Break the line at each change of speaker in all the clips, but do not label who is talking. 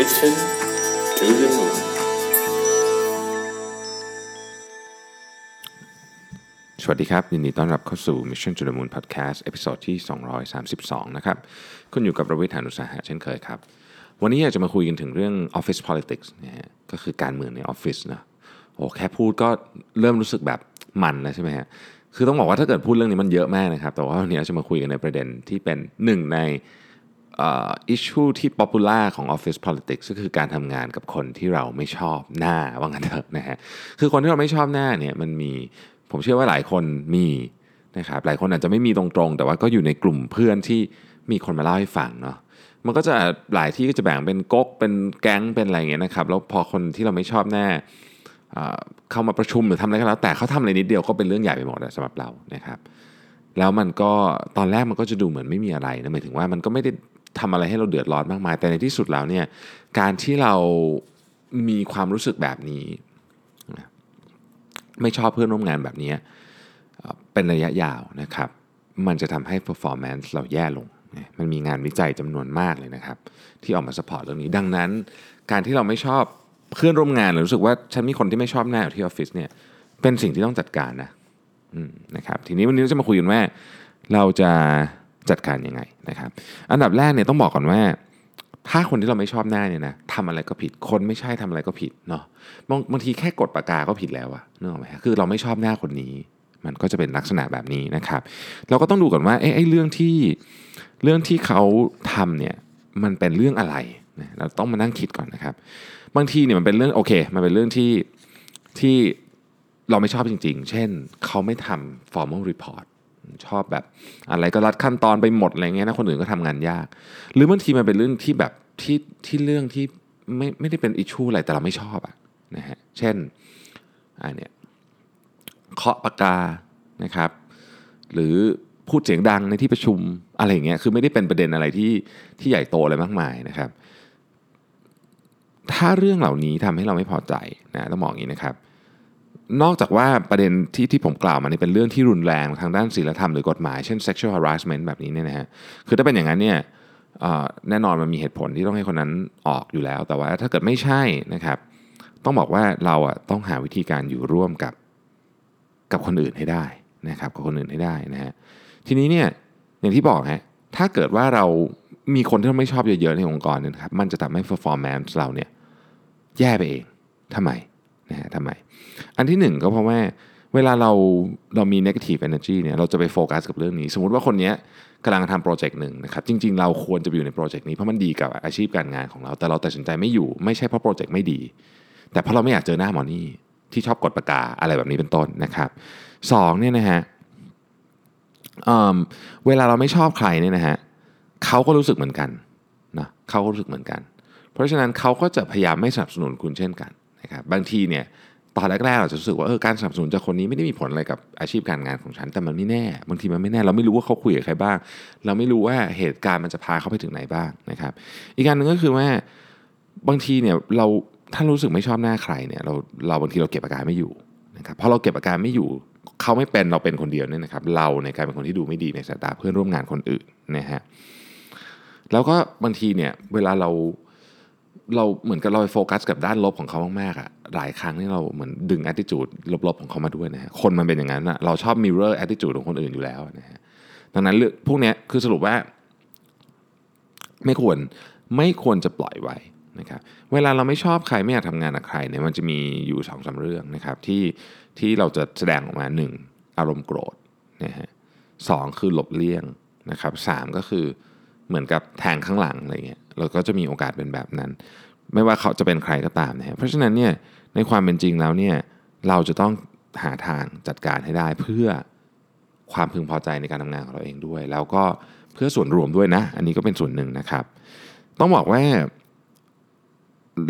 Mission to the Moon สวัสดีครับ ยินดีต้อนรับเข้าสู่ Mission to the Moon Podcast episode ที่ 232 นะครับ คุณอยู่กับรวิศ หาญอุตสาหะเช่นเคยครับ วันนี้อยากจะมาคุยกันถึงเรื่อง Office Politics นะฮะก็คือการเมืองในออฟฟิศนะโอ้แค่พูดก็เริ่มรู้สึกแบบมันแล้วใช่ไหมฮะคือต้องบอกว่าถ้าเกิดพูดเรื่องนี้มันเยอะมากนะครับ แต่ว่าวันนี้จะมาคุยกันในประเด็นที่เป็นหนึ่งใน issue ที่ popular ของ Office Politics ก็คือการทำงานกับคนที่เราไม่ชอบหน้าว่างั้นเถอะนะฮะคือคนที่เราไม่ชอบหน้าเนี่ยมันมีผมเชื่อว่าหลายคนมีนะครับหลายคนอาจจะไม่มีตรงๆ แต่ว่าก็อยู่ในกลุ่มเพื่อนที่มีคนมาเล่าให้ฟังเนาะมันก็จะหลายที่ก็จะแบ่งเป็นก๊กเป็นแก๊งเป็นอะไรเงี้ยนะครับแล้วพอคนที่เราไม่ชอบหน้าเข้ามาประชุมหรือทำอะไรก็แล้ว แต่เขาทำอะไรนิดเดียวก็เป็นเรื่องใหญ่ไปหมดสำหรับเรานะครับแล้วมันก็ตอนแรกมันก็จะดูเหมือนไม่มีอะไรนะหมายถึงว่ามันก็ไม่ได้ ทำอะไรให้เราเดือดร้อนมากมาย แต่ในที่สุดแล้วเนี่ยการที่เรามีความรู้สึกแบบนี้ ไม่ชอบเพื่อนร่วมงานแบบนี้เป็นระยะยาวนะครับ มันจะทำให้ performance เราแย่ลง มันมีงานวิจัยจำนวนมากเลยนะครับ ที่ออกมา support เรื่องนี้ ดังนั้น การที่เราไม่ชอบเพื่อนร่วมงานหรือรู้สึกว่าฉันมีคนที่ไม่ชอบหน้าอยู่ที่ออฟฟิศเนี่ยเป็นสิ่งที่ต้องจัดการนะนะครับทีนี้วันนี้เราจะมาคุยกันว่าเราจะ จัดการยังไงนะครับ อันดับแรกเนี่ยต้องบอกก่อนว่าถ้าคนที่เราไม่ชอบหน้าเนี่ยนะทำอะไรก็ผิด คนไม่ใช่ทำอะไรก็ผิดเนาะบางบางทีแค่กดปากกาก็ผิดแล้วอะนึกออกไหมคือเราไม่ชอบหน้าคนนี้ มันก็จะเป็นลักษณะแบบนี้นะครับ เราก็ต้องดูก่อนว่าไอ้เรื่องที่เรื่องที่เขาทำเนี่ยมันเป็นเรื่องอะไรเราต้องมานั่งคิดก่อนนะครับ บางทีเนี่ยมันเป็นเรื่องโอเค มันเป็นเรื่องที่ที่เราไม่ชอบจริง ๆ เช่น เขาไม่ทำ formal report ชอบแบบอะไรก็รัดขั้นตอนไปหมดอะไรเงี้ยนะคนอื่นก็ทำงานยาก หรือบางทีมันเป็นเรื่องที่แบบที่ที่เรื่องที่ไม่ไม่ได้เป็นอิชชูอะไรแต่เราไม่ชอบอะนะฮะเช่นอันเนี้ยเคาะปากกานะครับ หรือพูดเสียงดังในที่ประชุมอะไรเงี้ยคือไม่ได้เป็นประเด็นอะไรที่ที่ใหญ่โตอะไรมากมายนะครับ ถ้าเรื่องเหล่านี้ทำให้เราไม่พอใจนะต้องบอกอย่างนี้นะครับ นอกจากว่าประเด็นที่ที่ผมกล่าวมานี่เป็นเรื่องที่รุนแรงทางด้านศีลธรรมหรือกฎหมาย เช่น sexual harassment แบบนี้เนี่ยนะฮะคือถ้าเป็นอย่างนั้นเนี่ยแน่นอนมันมีเหตุผลที่ต้องให้คนนั้นออกอยู่แล้ว แต่ว่าถ้าเกิดไม่ใช่นะครับ ต้องบอกว่าเราอะต้องหาวิธีการอยู่ร่วมกับกับคนอื่นให้ได้นะครับกับคนอื่นให้ได้นะฮะทีนี้เนี่ยอย่างที่บอกฮะถ้าเกิดว่าเรามีคนที่เราไม่ชอบเยอะๆในองค์กรเนี่ยครับมันจะทำให้ performance เราเนี่ยแย่ไปเองทำไมนะฮะทำไม อันที่หนึ่งก็เพราะว่าเวลาเราเรามี negative energy เนี่ยเราจะไปโฟกัสกับเรื่องนี้ สมมติว่าคนนี้กำลังทำโปรเจกต์หนึ่งนะครับจริง ๆ เราควรจะอยู่ในโปรเจกต์นี้เพราะมันดีกับอาชีพการงานของเรา แต่เราตัดสินใจไม่อยู่ไม่ใช่เพราะโปรเจกต์ไม่ดี แต่เพราะเราไม่อยากเจอหน้าหมอนี่ที่ชอบกดปากกาอะไรแบบนี้เป็นต้นนะครับสองเนี่ยนะฮะเเวลาเราไม่ชอบใครเนี่ยนะฮะเขาก็รู้สึกเหมือนกันนะเขาก็รู้สึกเหมือนกัน เพราะฉะนั้นเขาก็จะพยายามไม่สนับสนุนคุณเช่นกันนะครับบางทีเนี่ย ตอนแรกๆเราจะรู้สึกว่าเออการสนับสนุนจากคนนี้ไม่ได้มีผลอะไรกับอาชีพการงานของฉันแต่มันไม่แน่บางทีมันไม่แน่เราไม่รู้ว่าเขาคุยกับใครบ้าง เราไม่รู้ว่าเหตุการณ์มันจะพาเขาไปถึงไหนบ้างนะครับ อีกการหนึ่งก็คือว่าบางทีเนี่ยเราถ้ารู้สึกไม่ชอบหน้าใครเนี่ยเราเราบางทีเราเก็บอาการไม่อยู่นะครับพอเราเก็บอาการไม่อยู่เขาไม่เป็นเราเป็นคนเดียวเนี่ยนะครับ เราในการเป็นคนที่ดูไม่ดีในสายตาเพื่อนร่วมงานคนอื่นนะฮะแล้วก็บางทีเนี่ยเวลาเรา เราเหมือนกับเราไปโฟกัสกับด้านลบของเขามากๆอะหลายครั้งที่เราเหมือนดึง attitude ลบๆของเขามาด้วยนะฮะคนมันเป็นอย่างนั้นอะเราชอบ mirror attitude ของคนอื่นอยู่แล้วนะฮะดังนั้นเลืองพวกนี้คือสรุปว่า ไม่ควรไม่ควรจะปล่อยไว้นะครับเวลาเราไม่ชอบใครไม่อยากทำงานกับใครเนี่ยมันจะมีอยู่สองสาเรื่องนะครับที่ที่เราจะแสดงออกมาหนึ่งอารมณ์โกรธนะฮะสองคือหลบเลี่ยงนะครับสามก็คือเหมือนกับแทงข้างหลังอะไรเงี้ยเราก็จะมีโอกาสเป็นแบบนั้น ไม่ว่าเขาจะเป็นใครก็ตามนะฮะเพราะฉะนั้นเนี่ยในความเป็นจริงแล้วเนี่ยเราจะต้องหาทางจัดการให้ได้เพื่อความพึงพอใจในการทำงานของเราเองด้วย แล้วก็เพื่อส่วนรวมด้วยนะ อันนี้ก็เป็นส่วนหนึ่งนะครับ ต้องบอกว่า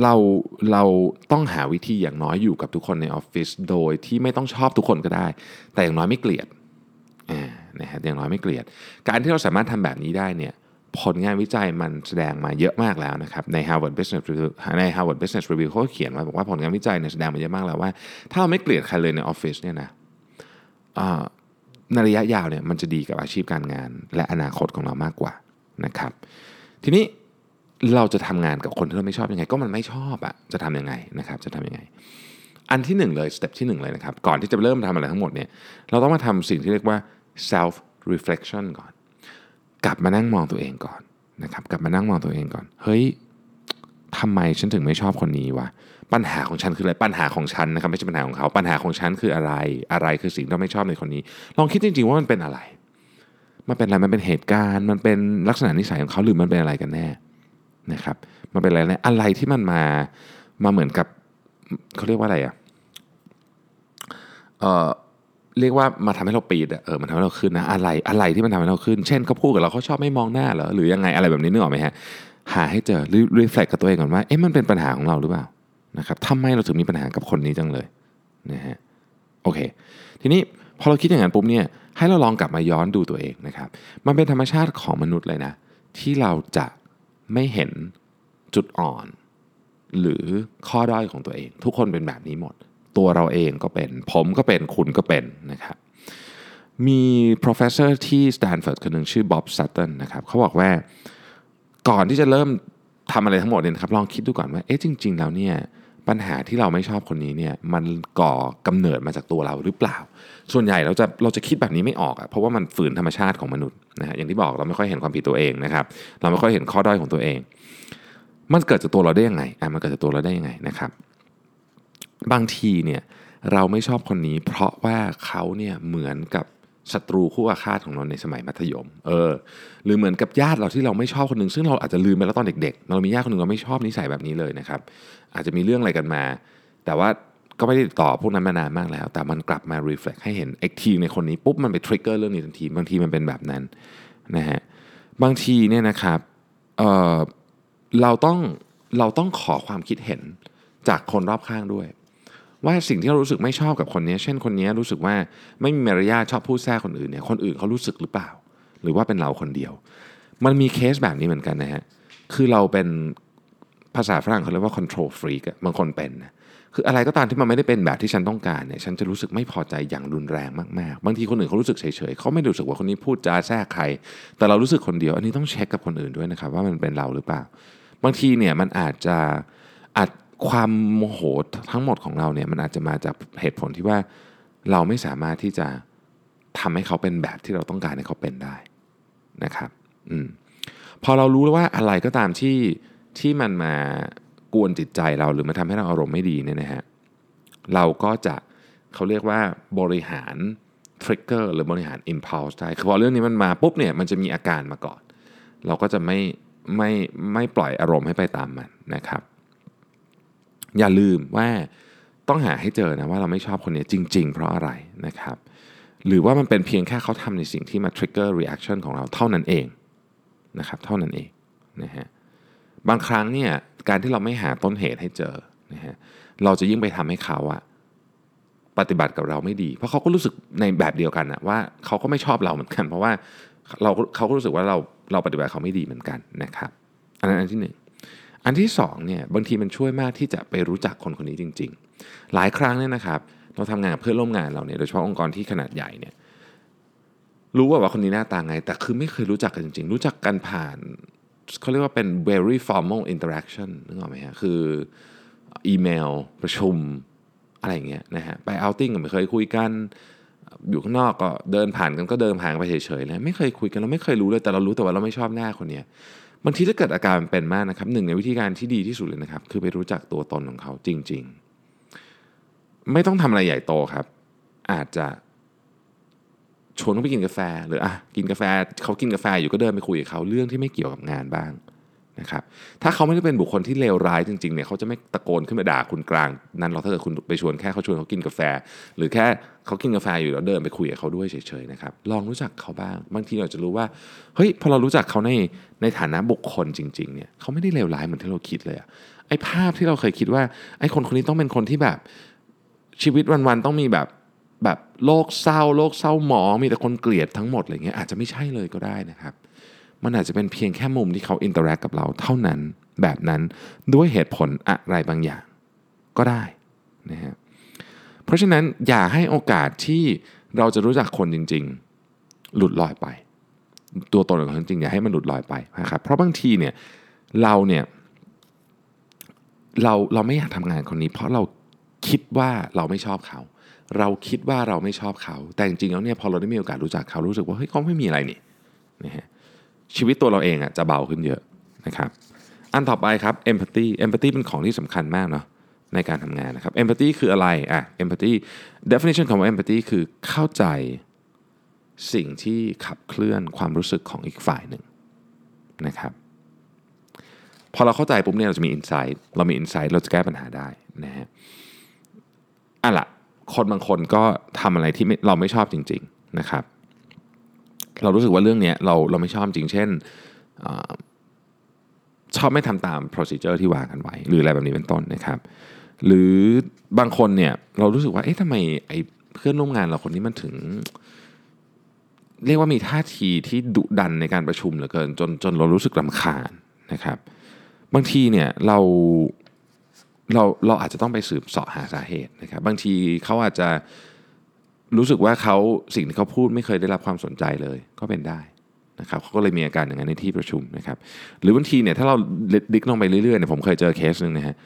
เราเราต้องหาวิธีอย่างน้อยอยู่กับทุกคนในออฟฟิศโดยที่ไม่ต้องชอบทุกคนก็ได้ แต่อย่างน้อยไม่เกลียดนะฮะอย่างน้อยไม่เกลียด การที่เราสามารถทำแบบนี้ได้เนี่ย ผลงานวิจัยมันแสดงมาเยอะมากแล้วนะครับใน Harvard Business Review ใน Harvard Business Review เขาเขียนมาบอกว่าผลงานวิจัยเนี่ยแสดงมาเยอะมากแล้วว่า ถ้าเราไม่เกลียดใครเลยในออฟฟิศเนี่ยนะในระยะยาวเนี่ยมันจะดีกับอาชีพการงาน และอนาคตของเรามากกว่านะครับทีนี้เราจะทำงานกับคนที่เราไม่ชอบยังไง ก็มันไม่ชอบอะจะทำยังไงนะครับจะทำยังไง อันที่หนึ่งเลยสเต็ปที่หนึ่งเลยนะครับก่อนที่จะเริ่มทำอะไรทั้งหมดเนี่ยเราต้องมาทำสิ่งที่เรียกว่า self reflection ก่อน กลับมานั่งมองตัวเองก่อนนะครับกลับมานั่งมองตัวเองก่อน เฮ้ยทำไมฉันถึงไม่ชอบคนนี้วะปัญหาของฉันคืออะไรปัญหาของฉันนะครับไม่ใช่ปัญหาของเขา ปัญหาของฉันคืออะไร อะไรคือสิ่งที่เราไม่ชอบในคนนี้ ลองคิดจริงๆว่ามันเป็นอะไร มันเป็นอะไรมันเป็นเหตุการณ์ มันเป็นลักษณะนิสัยของเขาหรือมันเป็นอะไรกันแน่นะครับ มันเป็นอะไรนะอะไรที่มันมามาเหมือนกับเขาเรียกว่าอะไรอะเออ เรียกว่ามาทำให้เราปีดเออมันทำให้เราขึ้นนะอะไรอะไรที่มันทำให้เราขึ้น เช่นเขาพูดกับเราเขาชอบไม่มองหน้าเหรอหรือยังไงอะไรแบบนี้นึกออกไหมฮะหาให้เจอรีเฟล็กกับตัวเองก่อนว่าเอ๊ะมันเป็นปัญหาของเราหรือเปล่านะครับทำไมเราถึงมีปัญหากับคนนี้จังเลยนะฮะโอเค ทีนี้พอเราคิดอย่างนั้นปุ๊บเนี่ยให้เราลองกลับมาย้อนดูตัวเองนะครับ มันเป็นธรรมชาติของมนุษย์เลยนะ ที่เราจะไม่เห็นจุดอ่อน หรือข้อด้อยของตัวเอง ทุกคนเป็นแบบนี้หมด ตัวเราเองก็เป็น ผมก็เป็นคุณก็เป็นนะครับมี professor ที่ Stanford คนหนึ่งชื่อ Bob Sutton นะครับเขาบอกว่าก่อนที่จะเริ่มทำอะไรทั้งหมดเนี่ยครับลองคิดดูก่อนว่าเอ๊ะจริง ๆ แล้วเนี่ยปัญหาที่เราไม่ชอบคนนี้เนี่ยมันก่อกำเนิดมาจากตัวเราหรือเปล่า ส่วนใหญ่เราจะเราจะคิดแบบนี้ไม่ออกอะเพราะว่ามันฝืนธรรมชาติของมนุษย์นะฮะอย่างที่บอกเราไม่ค่อยเห็นความผิดตัวเองนะครับเราไม่ค่อยเห็นข้อด้อยของตัวเอง มันเกิดจากตัวเราได้ยังไงอะมันเกิดจากตัวเราได้ยังไงนะครับ บางทีเนี่ยเราไม่ชอบคนนี้ เพราะว่าเขาเนี่ยเหมือนกับศัตรูคู่อาฆาตของเราในสมัยมัธยม เออ หรือเหมือนกับญาติเราที่เราไม่ชอบคนหนึ่งซึ่งเราอาจจะลืมไปแล้วตอนเด็ก ๆ เรามีญาติคนหนึ่งเราไม่ชอบนิสัยแบบนี้เลยนะครับ อาจจะมีเรื่องอะไรกันมา แต่ว่าก็ไม่ได้ติดต่อพวกนั้นมานานมากแล้ว แต่มันกลับมา reflect ให้เห็นไอ้ทีในคนนี้ปุ๊บมันไป trigger เรื่องนี้ทันที บางทีมันเป็นแบบนั้นนะฮะ บางทีเนี่ยนะครับ เออเราต้องเราต้องขอความคิดเห็นจากคนรอบข้างด้วย ว่าสิ่งที่เรารู้สึกไม่ชอบกับคนนี้ เช่นคนนี้รู้สึกว่าไม่มีมารยาทชอบพูดแทรกคนอื่นเนี่ยคนอื่นเขารู้สึกหรือเปล่า หรือว่าเป็นเราคนเดียว มันมีเคสแบบนี้เหมือนกันนะฮะคือเราเป็นภาษาฝรั่งเขาเรียกว่า control freak บางคนเป็นนะคืออะไรก็ตามที่มันไม่ได้เป็นแบบที่ฉันต้องการเนี่ยฉันจะรู้สึกไม่พอใจอย่างรุนแรงมากๆ บางทีคนอื่นเขารู้สึกเฉยๆเขาไม่รู้สึกว่าคนนี้พูดจาแทรกใคร แต่เรารู้สึกคนเดียว อันนี้ต้องเช็คกับคนอื่นด้วยนะครับว่ามันเป็นเราหรือเปล่า บางทีเนี่ยมันอาจจะอาจ ความโมโหทั้งหมดของเราเนี่ยมันอาจจะมาจากเหตุผลที่ว่าเราไม่สามารถที่จะทำให้เขาเป็นแบบที่เราต้องการให้เขาเป็นได้นะครับอืมพอเรารู้แล้วว่าอะไรก็ตามที่ที่มันมากวนจิตใจเราหรือมาทำให้เราอารมณ์ไม่ดีเนี่ยนะฮะเราก็จะเขาเรียกว่าบริหารทริกเกอร์หรือบริหาร impulse ได้คือพอเรื่องนี้มันมาปุ๊บเนี่ยมันจะมีอาการมาก่อน เราก็จะไม่ไม่ไม่ปล่อยอารมณ์ให้ไปตามมันนะครับ อย่าลืมว่าต้องหาให้เจอนะว่าเราไม่ชอบคนนี้จริง ๆ เพราะอะไรนะครับ หรือว่ามันเป็นเพียงแค่เขาทำในสิ่งที่มา trigger reaction ของเราเท่านั้นเองนะครับเท่านั้นเองนะฮะบางครั้งเนี่ยการที่เราไม่หาต้นเหตุให้เจอนะฮะเราจะยิ่งไปทำให้เขาอะปฏิบัติกับเราไม่ดี เพราะเขาก็รู้สึกในแบบเดียวกันนะว่าเขาก็ไม่ชอบเราเหมือนกัน เพราะว่าเราเขาก็รู้สึกว่าเราเราปฏิบัติเขาไม่ดีเหมือนกันนะครับ อันนั้นอันที่หนึ่ง อันที่สองเนี่ยบางทีมันช่วยมากที่จะไปรู้จักคนคนนี้จริง ๆ หลายครั้งเนี่ยนะครับเราทำงานกับเพื่อนร่วมงานเราเนี่ยโดยเฉพาะองค์กรที่ขนาดใหญ่เนี่ยรู้ว่าว่าคนนี้หน้าตาไง แต่คือไม่เคยรู้จักกันจริง ๆ รู้จักกันผ่านเขาเรียกว่าเป็น very formal interaction นึกออกไหมฮะคืออีเมลประชุมอะไรอย่างเงี้ยนะฮะไปเอาติ้งก็ไม่เคยคุยกัน อยู่ข้างนอกก็เดินผ่านกันก็เดินผ่านไปเฉยๆเลยไม่เคยคุยกันเราไม่เคยรู้เลยแต่เรารู้แต่ว่าเราไม่ชอบหน้าคนเนี้ย บางทีถ้าเกิดอาการเป็นมากนะครับหนึ่งในวิธีการที่ดีที่สุดเลยนะครับ คือไปรู้จักตัวตนของเขาจริง ๆ ไม่ต้องทำอะไรใหญ่โตครับ อาจจะชวนเขาไปกินกาแฟ หรืออะกินกาแฟเขากินกาแฟอยู่ก็เดินไปคุยกับเขาเรื่องที่ไม่เกี่ยวกับงานบ้าง นะครับถ้าเขาไม่ได้เป็นบุคคลที่เลวร้ายจริงๆเนี่ยเขาจะไม่ตะโกนขึ้นมาด่าคุณกลาง นั้นเราถ้าเกิดคุณไปชวนแค่เขาชวนเขากินกาแฟ หรือแค่เขากินกาแฟอยู่แล้วเดินไปคุยกับเขาด้วยเฉยๆนะครับลองรู้จักเขาบ้าง บางทีเราจะรู้ว่าเฮ้ยพอเรารู้จักเขาในในฐานะบุคคลจริงๆเนี่ยเขาไม่ได้เลวร้ายเหมือนที่เราคิดเลยอะไอ้ภาพที่เราเคยคิดว่าไอ้คนคนนี้ต้องเป็นคนที่แบบชีวิตวันๆต้องมีแบบแบบโลกเศร้าโลกเศร้าหมองมีแต่คนเกลียดทั้งหมดอะไรเงี้ยอาจจะไม่ใช่เลยก็ได้นะครับ มันอาจจะเป็นเพียงแค่มุมที่เขา interact กับเราเท่านั้นแบบนั้นด้วยเหตุผลอะไรบางอย่างก็ได้นะฮะเพราะฉะนั้นอย่าให้โอกาสที่เราจะรู้จักคนจริง ๆ หลุดลอยไป ตัวตนของเขาจริงอย่าให้มันหลุดลอยไปนะครับเพราะบางทีเนี่ยเราเนี่ยเราเราไม่อยากทำงานคนนี้ เพราะเราคิดว่าเราไม่ชอบเขา เราคิดว่าเราไม่ชอบเขา แต่จริงๆแล้วเนี่ยพอเราได้มีโอกาสรู้จักเขารู้สึกว่าเฮ้ยเขาไม่มีอะไรนี่นะฮะ ชีวิตตัวเราเองอะจะเบาขึ้นเยอะนะครับอันต่อไปครับ empathy empathy เป็นของที่สำคัญมากเนาะในการทำงานนะครับ empathy คืออะไรอะ empathy definition ของ empathy คือเข้าใจสิ่งที่ขับเคลื่อนความรู้สึกของอีกฝ่ายหนึ่งนะครับพอเราเข้าใจปุ๊บเนี่ยเราจะมี insight เรามี insight เราจะแก้ปัญหาได้นะฮะอะละคนบางคนก็ทำอะไรที่เราไม่ชอบจริง ๆนะครับ เรารู้สึกว่าเรื่องนี้เราเราไม่ชอบจริง เช่นชอบไม่ทำตาม procedure ที่วางกันไว้ หรืออะไรแบบนี้เป็นต้นนะครับ หรือบางคนเนี่ยเรารู้สึกว่าเอ๊ะทำไมไอ้เพื่อนร่วมงานเราคนนี้มันถึง เรียกว่ามีท่าทีที่ดุดันในการประชุมเหลือเกิน จนจนเรารู้สึกรำคาญนะครับ บางทีเนี่ยเราเราเราอาจจะต้องไปสืบเสาะหาสาเหตุนะครับ บางทีเขาอาจจะ รู้สึกว่าเขาสิ่งที่เขาพูดไม่เคยได้รับความสนใจเลยก็เป็นได้นะครับเขาก็เลยมีอาการอย่างนั้นในที่ประชุมนะครับ หรือบางทีเนี่ยถ้าเราดิกลงไปเรื่อยๆเนี่ยผมเคยเจอเคสหนึ่งนะฮะ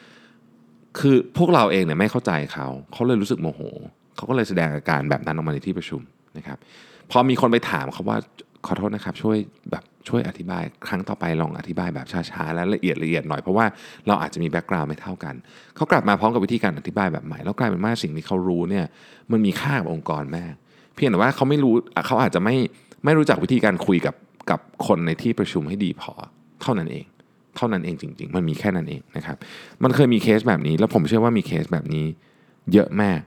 คือพวกเราเองเนี่ยไม่เข้าใจเขาเขาเลยรู้สึกโมโหเขาก็เลยแสดงอาการแบบนั้นออกมาในที่ประชุมนะครับ พอมีคนไปถามเขาว่าขอโทษนะครับ ช่วยแบบ ช่วยอธิบายครั้งต่อไปลองอธิบายแบบช้าๆ และละเอียดละเอียดหน่อยเพราะว่าเราอาจจะมี background ไม่เท่ากัน เขากลับมาพร้อมกับวิธีการอธิบายแบบใหม่ แล้วกลายเป็นว่าสิ่งที่เขารู้เนี่ยมันมีค่ากับองค์กรมาก เพียงแต่ว่าเขาไม่รู้เขาอาจจะไม่ไม่รู้จักวิธีการคุยกับกับคนในที่ประชุมให้ดีพอเท่านั้นเอง เท่านั้นเองจริง ๆ มันมีแค่นั้นเองนะครับมันเคยมีเคสแบบนี้ แล้วผมเชื่อว่ามีเคสแบบนี้เยอะมาก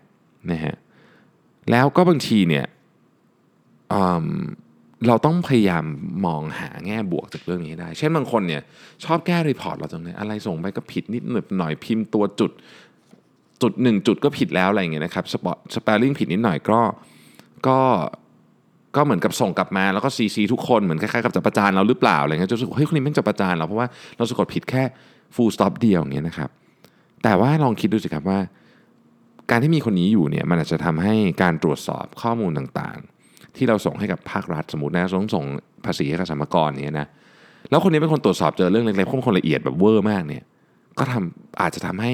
นะฮะแล้วก็บางทีเนี่ย เราต้องพยายามมองหาแง่บวกจากเรื่องนี้ได้ เช่นบางคนเนี่ยชอบแก้ report เราตรงนี้อะไรส่งไปก็ผิดนิดหน่อยพิมพ์ตัวจุดจุดหนึ่งจุดก็ผิดแล้วอะไรอย่างเงี้ยนะครับ spot spelling ผิดนิดหน่อยก็ก็ก็เหมือนกับส่งกลับมาแล้วก็ซีซีทุกคนเหมือนคล้ายๆกับจับประจานเราหรือเปล่าอะไรเงี้ยจะรู้สึกเฮ้ยคนนี้ไม่จับประจานเราเพราะว่าเราสะกดผิดแค่ full stop เดียวอย่างเงี้ยนะครับ แต่ว่าลองคิดดูสิครับว่า การที่มีคนนี้อยู่เนี่ยมันอาจจะทำให้การตรวจสอบข้อมูลต่างๆ ที่เราส่งให้กับภาครัฐสมมตินะส่งส่งภาษีให้กับสมกรเนี่ยนะแล้วคนนี้เป็นคนตรวจสอบเจอเรื่องเล็กๆพวกคนละเอียดแบบเวอร์มากเนี่ยก็ทำอาจจะทำให้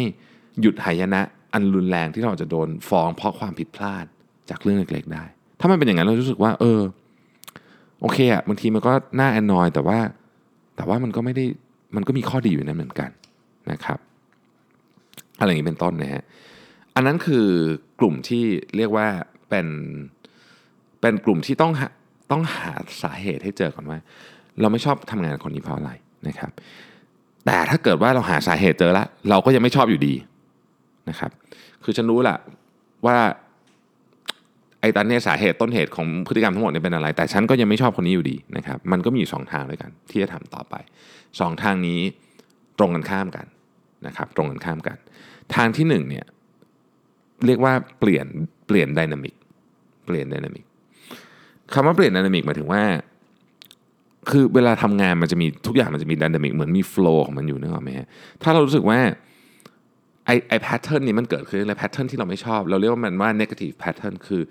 หยุดหายนะอันรุนแรงที่เราจะโดนฟ้องเพราะความผิดพลาดจากเรื่องเล็กๆได้ ถ้ามันเป็นอย่างนั้นเรารู้สึกว่า เออ โอเคอะบางทีมันก็น่าแอนนอยแต่ว่า แต่ว่ามันก็ไม่ได้มันก็มีข้อดีอยู่นั้นเหมือนกันนะครับอะไรอย่างนี้เป็นต้นนะฮะอันนั้นคือกลุ่มที่เรียกว่าเป็น เป็นกลุ่มที่ต้องต้องหาสาเหตุให้เจอก่อนว่า เราไม่ชอบทำงานคนนี้เพราะอะไรนะครับ แต่ถ้าเกิดว่าเราหาสาเหตุเจอแล้ว เราก็ยังไม่ชอบอยู่ดีนะครับ คือฉันรู้แหละว่าไอ้ตอนนี้สาเหตุต้นเหตุของพฤติกรรมทั้งหมดเนี่ยเป็นอะไร แต่ฉันก็ยังไม่ชอบคนนี้อยู่ดีนะครับ มันก็มีอยู่สองทางด้วยกัน ที่จะทำต่อไปสองทางนี้ตรงกันข้ามกันนะครับ ตรงกันข้ามกัน ทางที่หนึ่งเนี่ยเรียกว่าเปลี่ยนเปลี่ยน dynamic เปลี่ยน dynamic คำว่าเปลี่ยน dynamic หมายถึงว่า คือเวลาทำงานมันจะมีทุกอย่างมันจะมี dynamic เหมือนมี flow ของมันอยู่นึกออกไหมฮะถ้าเรารู้สึกว่าไอ้ไอ้ pattern นี้มันเกิดขึ้นอะไร pattern ที่เราไม่ชอบ เราเรียกว่ามันว่า negative pattern คือ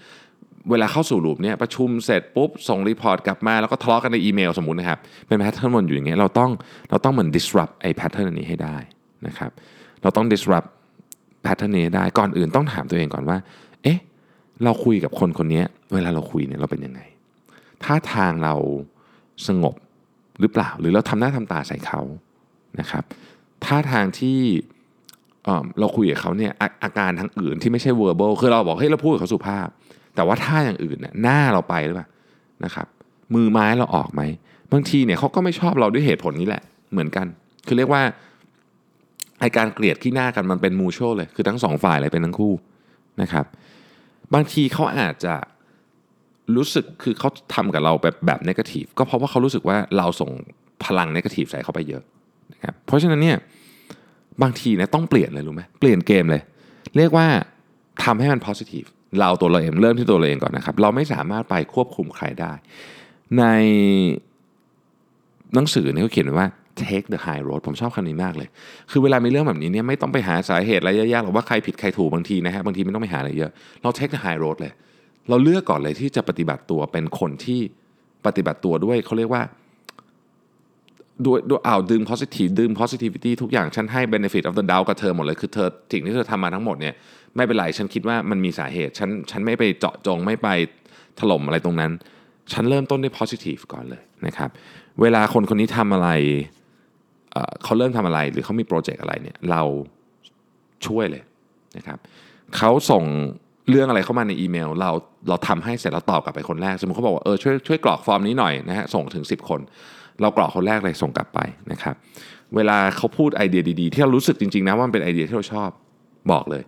เวลาเข้าสู่ loop เนี่ยประชุมเสร็จปุ๊บ ส่ง report กลับมา แล้วก็ทะเลาะกันในอีเมลสมมุตินะครับ เป็นแพทเทิร์นวนอยู่อย่างเงี้ยเราต้องเราต้องเหมือน disrupt ไอแพทเทิร์นนี้ให้ได้นะครับเราต้อง disrupt แพทเทิร์นนี้ได้ก่อนอื่นต้องถามตัวเองก่อนว่า เอ๊ะ เราคุยกับคนคนนี้เวลาเราคุยเนี่ยเราเป็นยังไง ท่าทางเราสงบหรือเปล่า หรือเราทำหน้าทำตาใส่เขานะครับท่าทางที่เราคุยกับเขาเนี่ยอาการทางอื่นที่ไม่ใช่ verbal คือเราบอกเฮ้เราพูดกับเขาสุภาพ แต่ว่าท่าอย่างอื่นเนี่ยหน้าเราไปหรือเปล่านะครับมือไม้เราออกไหมบางทีเนี่ยเขาก็ไม่ชอบเราด้วยเหตุผลนี้แหละเหมือนกัน คือเรียกว่าไอการเกลียดที่หน้ากันมันเป็นมูชวลเลย คือทั้งสองฝ่ายเลยเป็นทั้งคู่นะครับ บางทีเขาอาจจะ รู้สึกคือเขาทำกับเราแบบแบบนกาทีฟก็เพราะว่าเขารู้สึกว่าเราส่งพลังนกาทีฟใส่เขาไปเยอะนะครับเพราะฉะนั้นเนี่ยบางทีนี่ยต้องเปลี่ยนเลยรู้ไหมเปลี่ยนเกมเลย เรียกว่าทำให้มัน positive เราตัวเราเองเริ่มที่ตัวเราเองก่อนนะครับ เราไม่สามารถไปควบคุมใครได้ ในหนังสือเนี่ยเขาเขียนไว้ว่า take the high road ผมชอบคำนี้มากเลย คือเวลามีเรื่องแบบนี้เนี่ยไม่ต้องไปหาสาเหตุอะไรยากๆหรือว่าใครผิดใครถูกบางทีนะฮะบางทีไม่ต้องไปหาอะไรเยอะ เรา take the high road เลย เราเลือกก่อนเลยที่จะปฏิบัติตัวเป็นคนที่ปฏิบัติตัวด้วยเขาเรียกว่าด้วยด้วยเอาดึง positive ดึง positivity ทุกอย่างฉันให้ benefit of the doubt กับเธอหมดเลย คือเธอสิ่งที่เธอทำมาทั้งหมดเนี่ยไม่เป็นไร ฉันคิดว่ามันมีสาเหตุฉันฉันไม่ไปเจาะจงไม่ไปถล่มอะไรตรงนั้น ฉันเริ่มต้นด้วย positive ก่อนเลยนะครับ เวลาคนคนนี้ทำอะไรเเขาเริ่มทำอะไรหรือเขามีโปรเจกต์อะไรเนี่ยเราช่วยเลยนะครับเขาส่ง เรื่องอะไรเข้ามาในอีเมล เราเราทำให้เสร็จแล้วตอบกลับไปคนแรก สมมติเขาบอกว่าเออช่วยช่วยกรอกฟอร์มนี้หน่อยนะฮะส่งถึง 10 คน เรากรอกคนแรกเลยส่งกลับไปนะครับเวลาเขาพูดไอเดียดีๆ ที่เรารู้สึกจริงๆนะว่ามันเป็นไอเดียที่เราชอบบอกเลย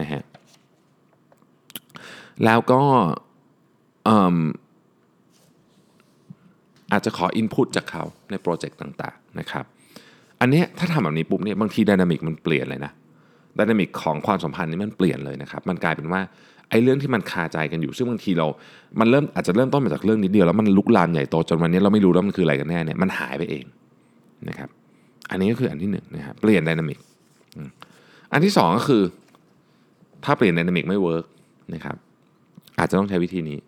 นะฮะแล้วก็อาจจะขอ input จากเขาในโปรเจกต์ต่างๆนะครับ อันนี้ถ้าทำแบบนี้ปุ๊บเนี่ยบางที dynamic มันเปลี่ยนเลยนะ dynamic ของความสัมพันธ์นี่มันเปลี่ยนเลยนะครับ มันกลายเป็นว่าไอ้เรื่องที่มันคาใจกันอยู่ ซึ่งบางทีเรา มันเริ่มอาจจะเริ่มต้นมาจากเรื่องนิดเดียวแล้วมันลุกลามใหญ่โตจนวันนี้เราไม่รู้แล้วมันคืออะไรกันแน่เนี่ยมันหายไปเองนะครับ อันนี้ก็คืออันที่หนึ่งนะครับเปลี่ยน dynamic อันที่สองก็คือ ถ้าเปลี่ยน dynamic ไม่ work นะครับอาจจะต้องใช้วิธีนี้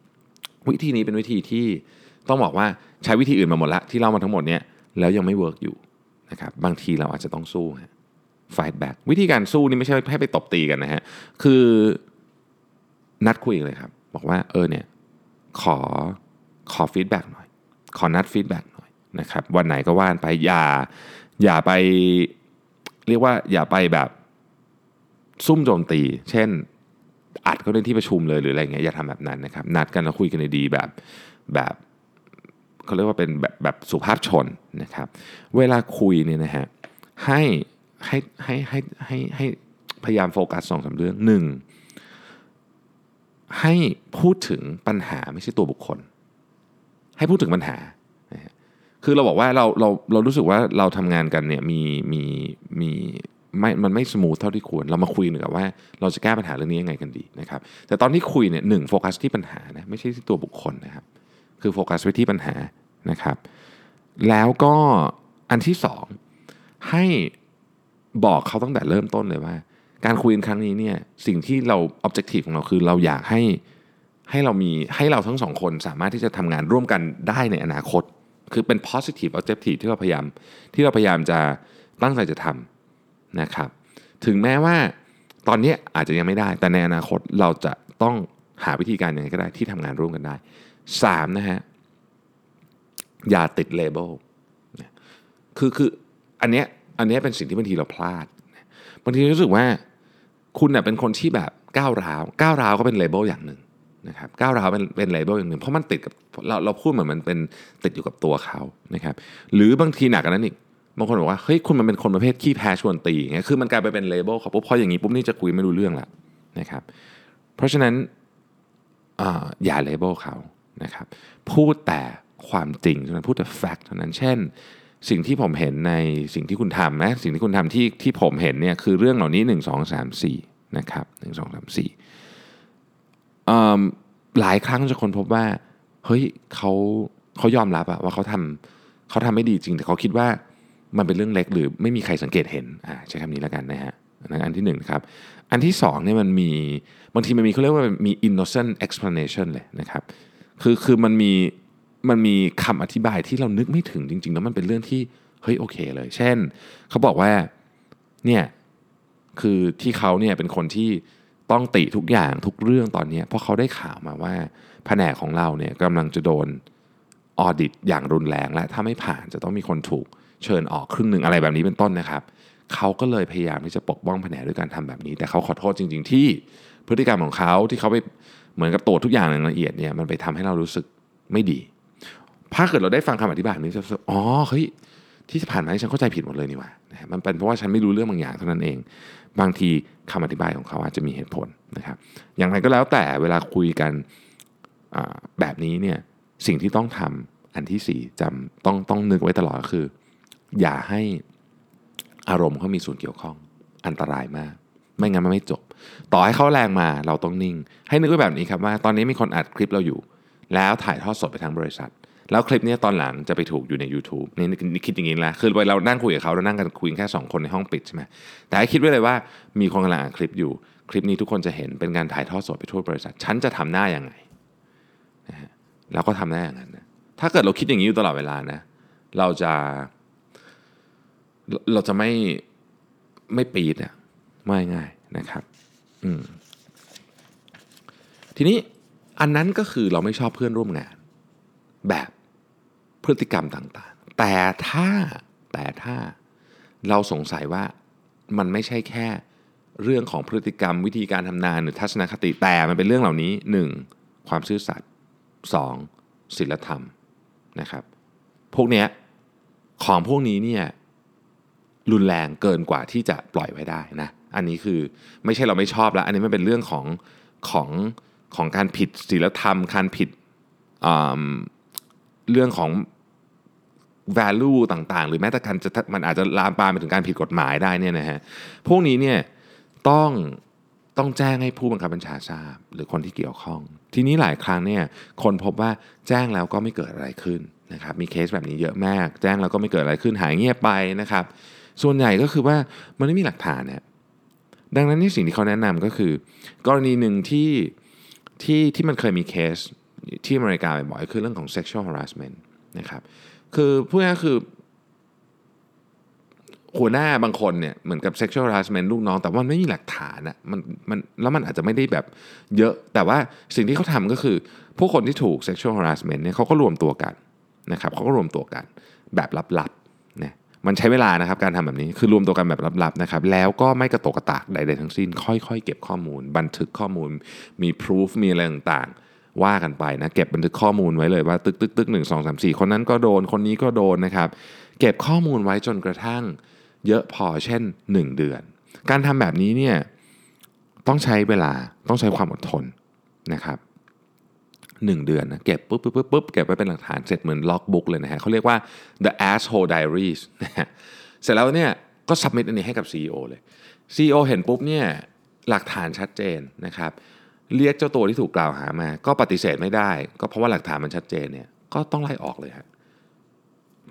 วิธีนี้เป็นวิธีที่ต้องบอกว่าใช้วิธีอื่นมาหมดละที่เล่ามาทั้งหมดเนี่ยแล้วยังไม่ work อยู่นะครับบางทีเราอาจจะต้องสู้ฮะ fight back วิธีการสู้นี่ไม่ใช่ให้ไปตบตีกันนะฮะ คือนัดคุยกันเลยครับ บอกว่าเออเนี่ยขอขอ feedback หน่อย ขอนัด feedback หน่อยนะครับ วันไหนก็ว่ากันไปอย่าอย่าไปเรียกว่าอย่าไปแบบซุ่มโจมตี เช่นอัดเขาในที่ประชุมเลยหรืออะไรเงี้ยอย่าทำแบบนั้นนะครับ นัดกันแล้วคุยกันดีๆแบบแบบเขาเรียกว่าเป็นแบบแบบสุภาพชนนะครับ เวลาคุยเนี่ยนะฮะให้ ให้ให้ให้ให้ให้พยายามโฟกัสสองสามเรื่องหนึ่งให้พูดถึงปัญหาไม่ใช่ตัวบุคคล ให้พูดถึงปัญหา คือเราบอกว่าเราเราเรารู้สึกว่าเราทำงานกันเนี่ยมีมีมีไม่มันไม่ smooth เท่าที่ควร เรามาคุยหนึ่งกันว่าเราจะแก้ปัญหาเรื่องนี้ยังไงกันดีนะครับ แต่ตอนที่คุยเนี่ยหนึ่งโฟกัสที่ปัญหานะไม่ใช่ที่ตัวบุคคลนะครับ คือโฟกัสไว้ที่ปัญหานะครับ แล้วก็อันที่สองให้ บอกเขาตั้งแต่เริ่มต้นเลยว่า การคุยกันครั้งนี้เนี่ยสิ่งที่เรา objective ของเราคือเราอยากให้ให้เรามีให้เราทั้งสองคนสามารถที่จะทำงานร่วมกันได้ในอนาคต คือเป็น positive objective ที่เราพยายามที่เราพยายามจะตั้งใจจะทำนะครับ ถึงแม้ว่าตอนนี้อาจจะยังไม่ได้ แต่ในอนาคตเราจะต้องหาวิธีการยังไงก็ได้ที่ทำงานร่วมกันได้สามนะฮะอย่าติดเลเบลคือคืออันเนี้ย อันนี้เป็นสิ่งที่บางทีเราพลาดบางทีรู้สึกว่าคุณเนี่ยเป็นคนที่แบบก้าวร้าวก้าวร้าวก็เป็น label อย่างหนึ่งนะครับก้าวร้าวเป็นเป็น label อย่างหนึ่งเพราะมันติดกับเราเราพูดเหมือนมันเป็นติดอยู่กับตัวเขานะครับหรือบางทีหนักกว่านั้นอีกบางคนบอกว่าเฮ้ยคุณมันเป็นคนประเภทขี้แพ้ชวนตีอย่างเงี้ยคือมันกลายไปเป็น label เขาปุ๊บพออย่างนี้ปุ๊บนี่จะคุยไม่รู้เรื่องละนะครับเพราะฉะนั้นอย่า label เขานะครับพูดแต่ความจริงเท่านั้นพูดแต่ fact เท่านั้นเช่น สิ่งที่ผมเห็นในสิ่งที่คุณทำนะสิ่งที่คุณทำที่ที่ผมเห็นเนี่ยคือเรื่องเหล่านี้ 1 2 3 4นะครับ1 2 3 4เอิ่มหลายครั้งจะคนพบว่าเฮ้ยเขาเขายอมรับอะว่าเขาทำเขาทำไม่ดีจริง แต่เขาคิดว่ามันเป็นเรื่องเล็กหรือไม่มีใครสังเกตเห็นอ่าใช้คำนี้แล้วกันนะฮะนนอันที่หนึ่งครับอันที่สองเนี่ยมันมีบางทีมันมีเขาเรียกว่ามี innocent explanation เลยนะครับคือคือมันมี มันมีคำอธิบายที่เรานึกไม่ถึงจริง ๆ แล้วมันเป็นเรื่องที่เฮ้ยโอเคเลย เช่น เขาบอกว่าเนี่ยคือที่เขาเนี่ยเป็นคนที่ต้องติทุกอย่างทุกเรื่องตอนนี้เพราะเขาได้ข่าวมาว่าแผนกของเราเนี่ยกำลังจะโดนออดิตอย่างรุนแรงและถ้าไม่ผ่านจะต้องมีคนถูกเชิญออกครึ่งหนึ่งอะไรแบบนี้เป็นต้นนะครับ เขาก็เลยพยายามที่จะปกป้องแผนกด้วยการทำแบบนี้ แต่เขาขอโทษจริง ๆ ที่พฤติกรรมของเขาที่เขาไปเหมือนกับตรวจทุกอย่างอย่างละเอียดเนี่ยมันไปทำให้เรารู้สึกไม่ดี ถ้าเกิดเราได้ฟังคำอธิบายนี้จะรู้อ๋อเฮ้ยที่ผ่านมาฉันเข้าใจผิดหมดเลยนี่ว่านะมันเป็นเพราะว่าฉันไม่รู้เรื่องบางอย่างเท่านั้นเอง บางทีคำอธิบายของเขาอาจจะมีเหตุผลนะครับ อย่างไรก็แล้วแต่เวลาคุยกันแบบนี้เนี่ยสิ่งที่ต้องทำอันที่สี่จำต้องต้องนึกไว้ตลอดก็คือ อย่าให้อารมณ์เขามีส่วนเกี่ยวข้องอันตรายมาก ไม่งั้นมันไม่จบ ต่อให้เขาแรงมาเราต้องนิ่ง ให้นึกไว้แบบนี้ครับว่า ตอนนี้มีคนอัดคลิปเราอยู่ แล้วถ่ายทอดสดไปทางบริษัท แล้วคลิปนี้ตอนหลังจะไปถูกอยู่ใน YouTube นี่นี่คิดอย่างนี้แหละคือเรานั่งคุยกับเขาเรานั่งกันคุยแค่ 2 คนในห้องปิดใช่ไหมแต่ให้คิดไว้เลยว่ามีคนกำลังอัดคลิปอยู่ คลิปนี้ทุกคนจะเห็นเป็นการถ่ายทอดสดไปทั่วบริษัท ฉันจะทำหน้าอยังไงนะฮะเราก็ทำหน้าอย่างนั้นนะถ้าเกิดเราคิดอย่างนี้อยู่ตลอดเวลานะ เราจะเราเราจะไม่ไม่ปีดอะไม่ง่ายนะครับ อืมทีนี้อันนั้นก็คือเราไม่ชอบเพื่อนร่วมงาน แบบ พฤติกรรมต่างๆ แต่ถ้าแต่ถ้าเราสงสัยว่ามันไม่ใช่แค่เรื่องของพฤติกรรมวิธีการทำงานหรือทัศนคติแต่มันเป็นเรื่องเหล่านี้ 1. ความซื่อสัตย์ 2. ศีลธรรมนะครับ พวกเนี้ยของพวกนี้เนี่ยรุนแรงเกินกว่าที่จะปล่อยไว้ได้นะอันนี้คือไม่ใช่เราไม่ชอบแล้ว อันนี้มันเป็นเรื่องของของของการผิดศีลธรรม การผิดเรื่องของ value ต่างๆ หรือแม้แต่การจะมันอาจจะลามปามไปถึงการผิดกฎหมายได้เนี่ยนะฮะพวกนี้เนี่ยต้องต้องแจ้งให้ผู้บังคับบัญชาทราบ หรือคนที่เกี่ยวข้อง ทีนี้หลายครั้งเนี่ยคนพบว่าแจ้งแล้วก็ไม่เกิดอะไรขึ้นนะครับมีเคสแบบนี้เยอะมาก แจ้งแล้วก็ไม่เกิดอะไรขึ้นหายเงียบไปนะครับ ส่วนใหญ่ก็คือว่ามันไม่มีหลักฐานเนี่ยดังนั้นที่สิ่งที่เขาแนะนำก็คือ กรณีหนึ่งที่ที่ที่มันเคยมีเคสที่อเมริกาบ่อยๆคือเรื่องของ sexual harassment นะครับ คือพูดง่ายคือ หัวหน้าบางคนเนี่ยเหมือนกับ sexual harassment ลูกน้อง แต่ว่ามันไม่มีหลักฐานอะมันมันแล้วมันอาจจะไม่ได้แบบเยอะ แต่ว่าสิ่งที่เขาทำก็คือ พวกคนที่ถูก sexual harassment เนี่ยเขาก็รวมตัวกันนะครับเขาก็รวมตัวกันแบบลับๆนะมันใช้เวลานะครับการทำแบบนี้คือรวมตัวกันแบบลับๆนะครับแล้วก็ไม่กระตกกระตากใดๆทั้งสิ้น ค่อยๆ เก็บข้อมูล บันทึกข้อมูลมี proof มีอะไรต่างๆ ว่ากันไปนะเก็บบันทึกข้อมูลไว้เลยว่าตึกตึกตึกหนึ่งสองสามสี่คนนั้นก็โดนคนนี้ก็โดนนะครับเก็บข้อมูลไว้จนกระทั่งเยอะพอเช่น 1 เดือน การทำแบบนี้เนี่ยต้องใช้เวลาต้องใช้ความอดทนนะครับหนึ่งเดือนนะเก็บปุ๊บปุ๊บปุ๊บปุ๊บเก็บไว้เป็นหลักฐานเสร็จเหมือนล็อกบุ๊กเลยนะฮะเขาเรียกว่า the asshole diaries นะฮะเสร็จแล้วเนี่ยก็ submit อันนี้ให้กับ CEO เลย CEO เห็นปุ๊บเนี่ยหลักฐานชัดเจนนะครับ เรียกเจ้าตัวที่ถูกกล่าวหามา ก็ปฏิเสธไม่ได้ ก็เพราะว่าหลักฐานมันชัดเจนเนี่ยก็ต้องไล่ออกเลยฮะ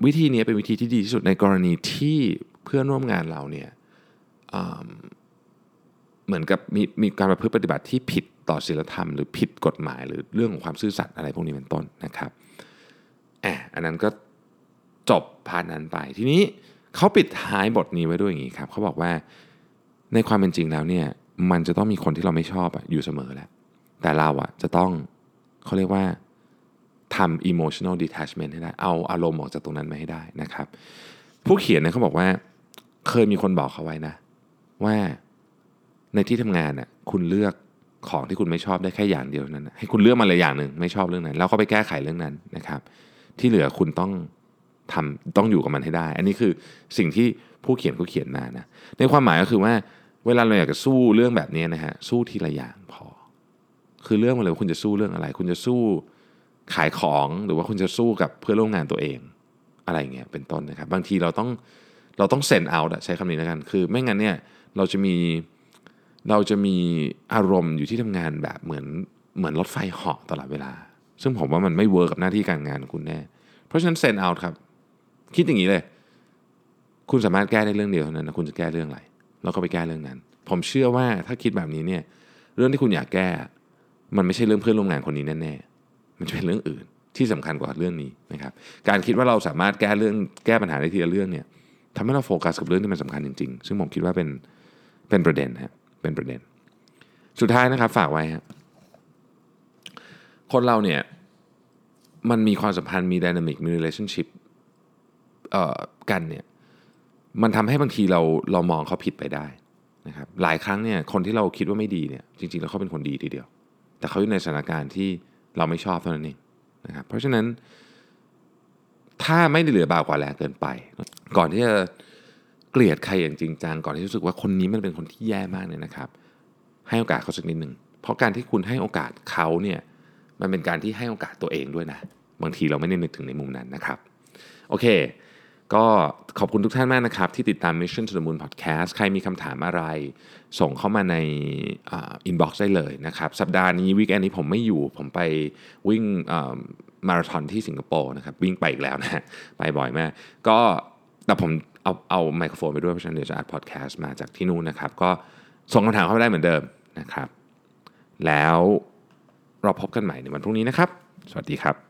วิธีนี้เป็นวิธีที่ดีที่สุดในกรณีที่เพื่อนร่วมงานเราเนี่ยเหมือนกับมีมีการประพฤติปฏิบัติที่ผิดต่อศีลธรรมหรือผิดกฎหมายหรือเรื่องของความซื่อสัตย์อะไรพวกนี้เป็นต้นนะครับแอบอันนั้นก็จบพาร์ทนั้นไปทีนี้เขาปิดท้ายบทนี้ไว้ด้วยอย่างนี้ครับเขาบอกว่าในความเป็นจริงแล้วเนี่ย มันจะต้องมีคนที่เราไม่ชอบอยู่เสมอแหละ แต่เราอะจะต้องเขาเรียกว่าทำ emotional detachment ให้ได้ เอาอารมณ์ออกจากตรงนั้นมาให้ได้นะครับ ผู้เขียนเนี่ยเขาบอกว่าเคยมีคนบอกเขาไว้นะ ว่าในที่ทำงานน่ะคุณเลือกของที่คุณไม่ชอบได้แค่อย่างเดียวนั้น ให้คุณเลือกมาเลยอย่างหนึ่งไม่ชอบเรื่องนั้น แล้วก็ไปแก้ไขเรื่องนั้นนะครับ ที่เหลือคุณต้องทำต้องอยู่กับมันให้ได้ อันนี้คือสิ่งที่ผู้เขียนเขาเขียนมานะในความหมายก็คือว่า เวลาเราอยากจะสู้เรื่องแบบนี้นะฮะสู้ทีละอย่างพอ คือเรื่องมาเลยว่าคุณจะสู้เรื่องอะไร คุณจะสู้ขายของหรือว่าคุณจะสู้กับเพื่อนร่วมงานตัวเอง อะไรเงี้ยเป็นต้นนะครับบางทีเราต้องเราต้องเซ็นเอาใช้คำนี้แล้วกันคือไม่งั้นเนี่ยเราจะมีเราจะมีอารมณ์อยู่ที่ทำงานแบบเหมือนเหมือนรถไฟเหาะตลอดเวลา ซึ่งผมว่ามันไม่เวิร์กกับหน้าที่การงานของคุณแน่ เพราะฉะนั้นเซ็นเอาครับ คิดอย่างนี้เลย คุณสามารถแก้ได้เรื่องเดียวเท่านั้นนะคุณจะแก้เรื่องอะไร แล้วก็ไปแก้เรื่องนั้น ผมเชื่อว่าถ้าคิดแบบนี้เนี่ยเรื่องที่คุณอยากแก้ มันไม่ใช่เรื่องเพื่อนร่วมงานคนนี้แน่ๆมันจะเป็นเรื่องอื่นที่สำคัญกว่าเรื่องนี้นะครับการคิดว่าเราสามารถแก้เรื่องแก้ปัญหาได้ทีละเรื่องเนี่ยทำให้เราโฟกัสกับเรื่องที่มันสำคัญจริง ๆ ซึ่งผมคิดว่าเป็นเป็นประเด็นครับเป็นประเด็น สุดท้ายนะครับฝากไว้ครับคนเราเนี่ยมันมีความสัมพันธ์มีดินามิกมี relationship เอ่อกันเนี่ย มันทำให้บางทีเราเรามองเขาผิดไปได้นะครับหลายครั้งเนี่ยคนที่เราคิดว่าไม่ดีเนี่ยจริงๆแล้วเขาเป็นคนดีทีเดียว แต่เขาอยู่ในสถานการณ์ที่เราไม่ชอบเท่านั้นเองนะครับเพราะฉะนั้น ถ้าไม่เหลือบากว่าแรงเกินไป ก่อนที่จะเกลียดใครอย่างจริงจังก่อนที่รู้สึกว่าคนนี้มันเป็นคนที่แย่มากเนี่ยนะครับ ให้โอกาสเขาสักนิดหนึ่งเพราะการที่คุณให้โอกาสเขาเนี่ยมันเป็นการที่ให้โอกาสตัวเองด้วยนะ บางทีเราไม่ได้นึกถึงในมุมนั้นนะครับ โอเค ก็ขอบคุณทุกท่านมากนะครับ ที่ติดตาม Mission to the Moon Podcast ใครมีคำถามอะไร ส่งเข้ามาใน inbox ได้เลยนะครับ สัปดาห์นี้ weekend นี้ผมไม่อยู่ ผมไปวิ่งมาราธอนที่สิงคโปร์นะครับ วิ่งไปอีกแล้วนะ ไปบ่อยมาก ก็แต่ผมเอาเอาไมโครโฟนไปด้วยเพราะฉะนั้นเดี๋ยวจะอัดพอดแคสต์มาจากที่นู่นนะครับ ก็ส่งคำถามเข้ามาได้เหมือนเดิมนะครับ แล้วเราพบกันใหม่ในวันพรุ่งนี้นะครับ สวัสดีครับ